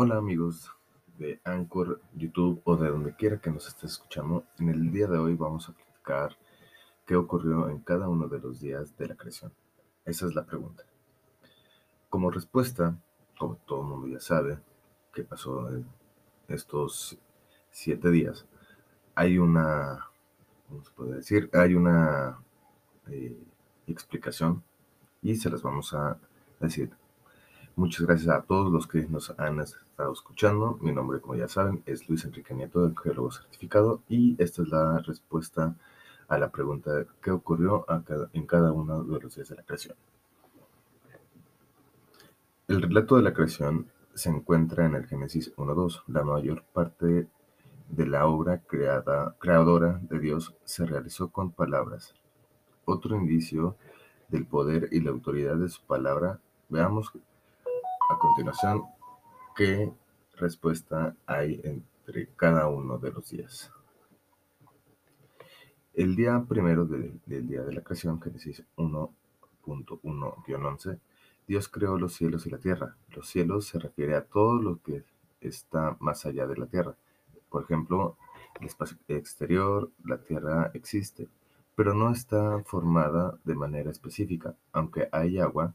Hola amigos de Anchor, YouTube o de donde quiera que nos estés escuchando. En el día de hoy vamos a platicar qué ocurrió en cada uno de los días de la creación. Esa es la pregunta. Como respuesta, como todo el mundo ya sabe, qué pasó en estos siete días, hay una, ¿cómo se puede decir? Hay una eh, explicación y se las vamos a decir Muchas gracias a todos los que nos han estado escuchando. Mi nombre, como ya saben, es Luis Enrique Nieto, geólogo certificado, y esta es la respuesta a la pregunta ¿qué ocurrió en cada uno de los días de la creación? El relato de la creación se encuentra en el Génesis 1.2. La mayor parte de la obra creada, creadora de Dios se realizó con palabras. Otro indicio del poder y la autoridad de su palabra, veamos a continuación, ¿qué respuesta hay entre cada uno de los días? El día primero del día de la creación, Génesis 1.1-11, Dios creó los cielos y la tierra. Los cielos se refiere a todo lo que está más allá de la tierra. Por ejemplo, el espacio exterior, la tierra existe, pero no está formada de manera específica, aunque hay agua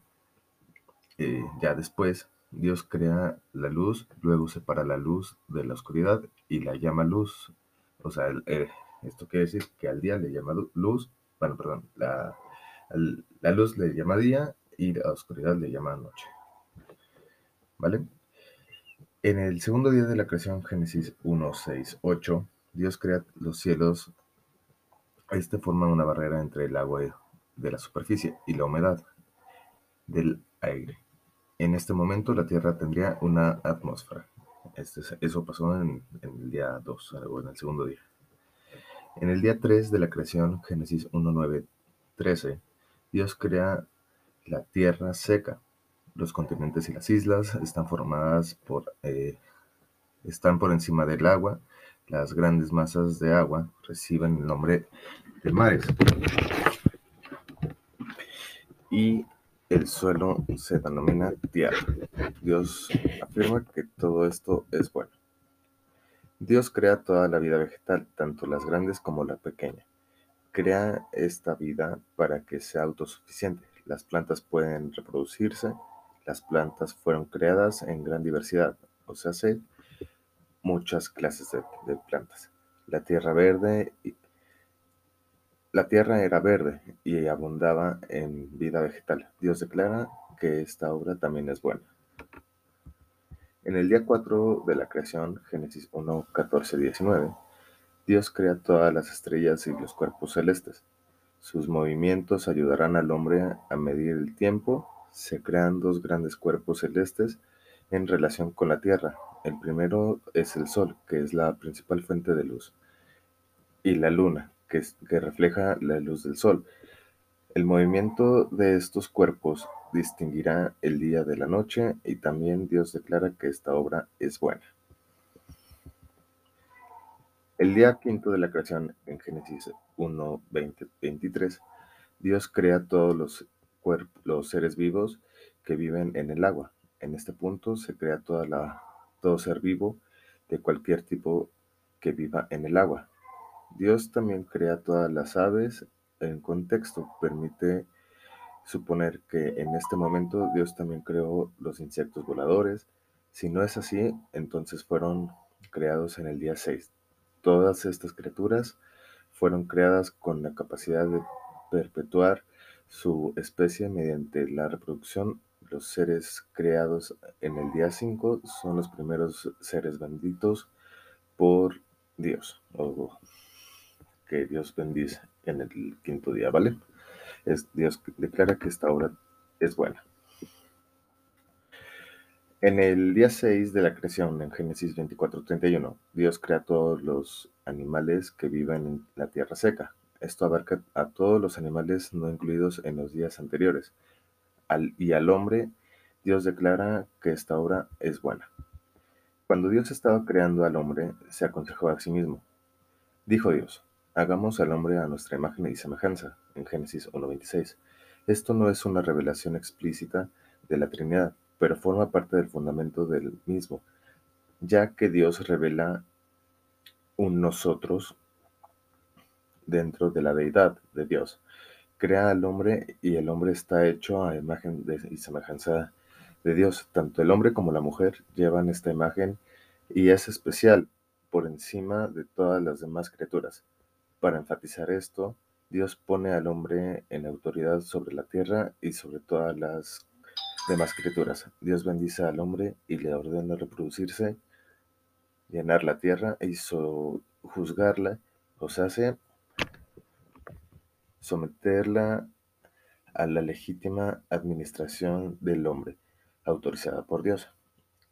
eh, ya después, Dios crea la luz, luego separa la luz de la oscuridad y la llama luz. O sea, eh, esto quiere decir que al día le llama luz, bueno, perdón, la, la luz le llama día y la oscuridad le llama noche. ¿Vale? En el segundo día de la creación, Génesis 1, 6, 8, Dios crea los cielos. Este forma una barrera entre el agua de la superficie y la humedad del aire. En este momento la Tierra tendría una atmósfera. Este, eso pasó en, el día 2, o en el segundo día. En el día 3 de la creación, Génesis 1, 9, 13, Dios crea la tierra seca. Los continentes y las islas están formadas por, eh, están por encima del agua. Las grandes masas de agua reciben el nombre de mares. Y el suelo se denomina tierra. Dios afirma que todo esto es bueno. Dios crea toda la vida vegetal, tanto las grandes como la pequeña. Crea esta vida para que sea autosuficiente. Las plantas pueden reproducirse. Las plantas fueron creadas en gran diversidad, o sea, hay muchas clases de, de plantas. La tierra verde la tierra era verde y abundaba en vida vegetal. Dios declara que esta obra también es buena. En el día 4 de la creación, Génesis 1, 14, 19, Dios crea todas las estrellas y los cuerpos celestes. Sus movimientos ayudarán al hombre a medir el tiempo. Se crean dos grandes cuerpos celestes en relación con la Tierra. El primero es el Sol, que es la principal fuente de luz, y la Luna, que, refleja la luz del sol. El movimiento de estos cuerpos distinguirá el día de la noche y también Dios declara que esta obra es buena. El día quinto de la creación en Génesis 1, 20, 23, Dios crea todos los, los seres vivos que viven en el agua. En este punto se crea toda la, todo ser vivo de cualquier tipo que viva en el agua. Dios también crea todas las aves en contexto. Permite suponer que en este momento Dios también creó los insectos voladores. Si no es así, entonces fueron creados en el día 6. Todas estas criaturas fueron creadas con la capacidad de perpetuar su especie mediante la reproducción. Los seres creados en el día 5 son los primeros seres benditos por Dios Dios bendice en el quinto día, ¿vale? Dios declara que esta obra es buena. En el día 6 de la creación, en Génesis 24:31, Dios crea todos los animales que viven en la tierra seca. Esto abarca a todos los animales no incluidos en los días anteriores. y al hombre, Dios declara que esta obra es buena. Cuando Dios estaba creando al hombre, se aconsejó a sí mismo. Dijo Dios, Hagamos al hombre a nuestra imagen y semejanza, en Génesis 1.26. Esto no es una revelación explícita de la Trinidad, pero forma parte del fundamento del mismo. ya que Dios revela un nosotros dentro de la deidad de Dios. Crea al hombre y el hombre está hecho a imagen y semejanza de Dios. Tanto el hombre como la mujer llevan esta imagen y es especial por encima de todas las demás criaturas. Para enfatizar esto, Dios pone al hombre en autoridad sobre la tierra y sobre todas las demás criaturas. Dios bendice al hombre y le ordena reproducirse, llenar la tierra y juzgarla, o hace someterla a la legítima administración del hombre, autorizada por Dios.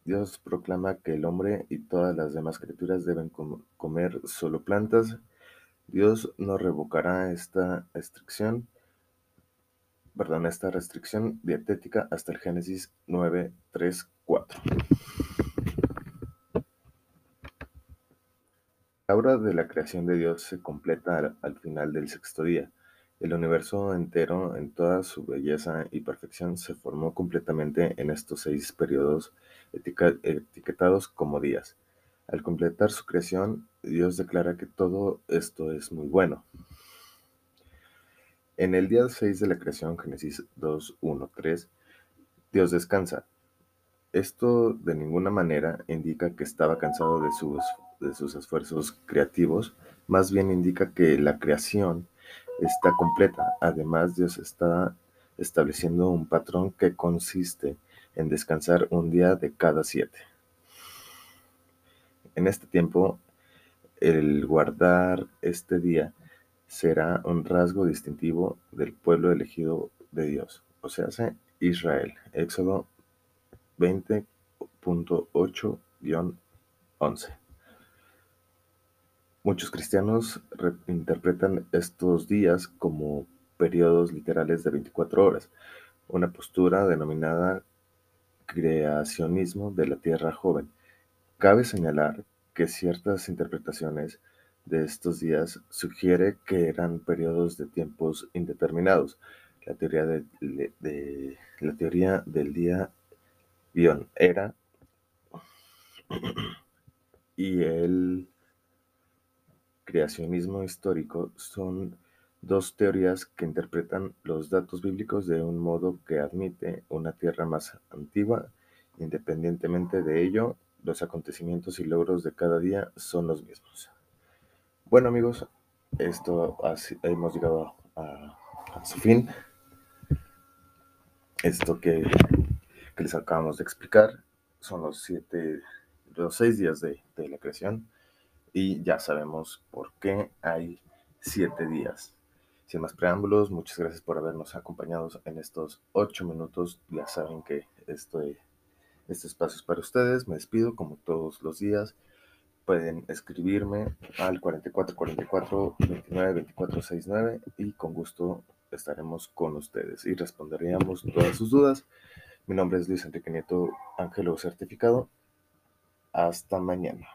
Dios proclama que el hombre y todas las demás criaturas deben comer solo plantas. Dios no revocará esta restricción, perdón, esta restricción dietética hasta el Génesis 9, 3, 4. La obra de la creación de Dios se completa al final del sexto día. El universo entero, en toda su belleza y perfección, se formó completamente en estos seis periodos etiquetados como días. Al completar su creación, Dios declara que todo esto es muy bueno. En el día 6 de la creación, Génesis 2, 1, 3, Dios descansa. Esto de ninguna manera indica que estaba cansado de sus, de sus esfuerzos creativos, más bien indica que la creación está completa. Además, Dios está estableciendo un patrón que consiste en descansar un día de cada siete. En este tiempo, el guardar este día será un rasgo distintivo del pueblo elegido de Dios, o sea, Israel. Éxodo 20.8-11. Muchos cristianos interpretan estos días como periodos literales de 24 horas, una postura denominada creacionismo de la Tierra joven. Cabe señalar que ciertas interpretaciones de estos días sugiere que eran periodos de tiempos indeterminados. La teoría, de, la teoría del día guion era y el creacionismo histórico son dos teorías que interpretan los datos bíblicos de un modo que admite una tierra más antigua. Independientemente de ello, los acontecimientos y logros de cada día son los mismos. Bueno amigos, esto hemos llegado a, su fin. Esto que, les acabamos de explicar son los siete, los seis días de la creación y ya sabemos por qué hay siete días. Sin más preámbulos, muchas gracias por habernos acompañado en estos ocho minutos. Ya saben que estoy, este espacio es para ustedes. Me despido como todos los días. Pueden escribirme al 4444 29 24 69 y con gusto estaremos con ustedes y responderíamos todas sus dudas. Mi nombre es Luis Enrique Nieto, Ángelo Certificado. Hasta mañana.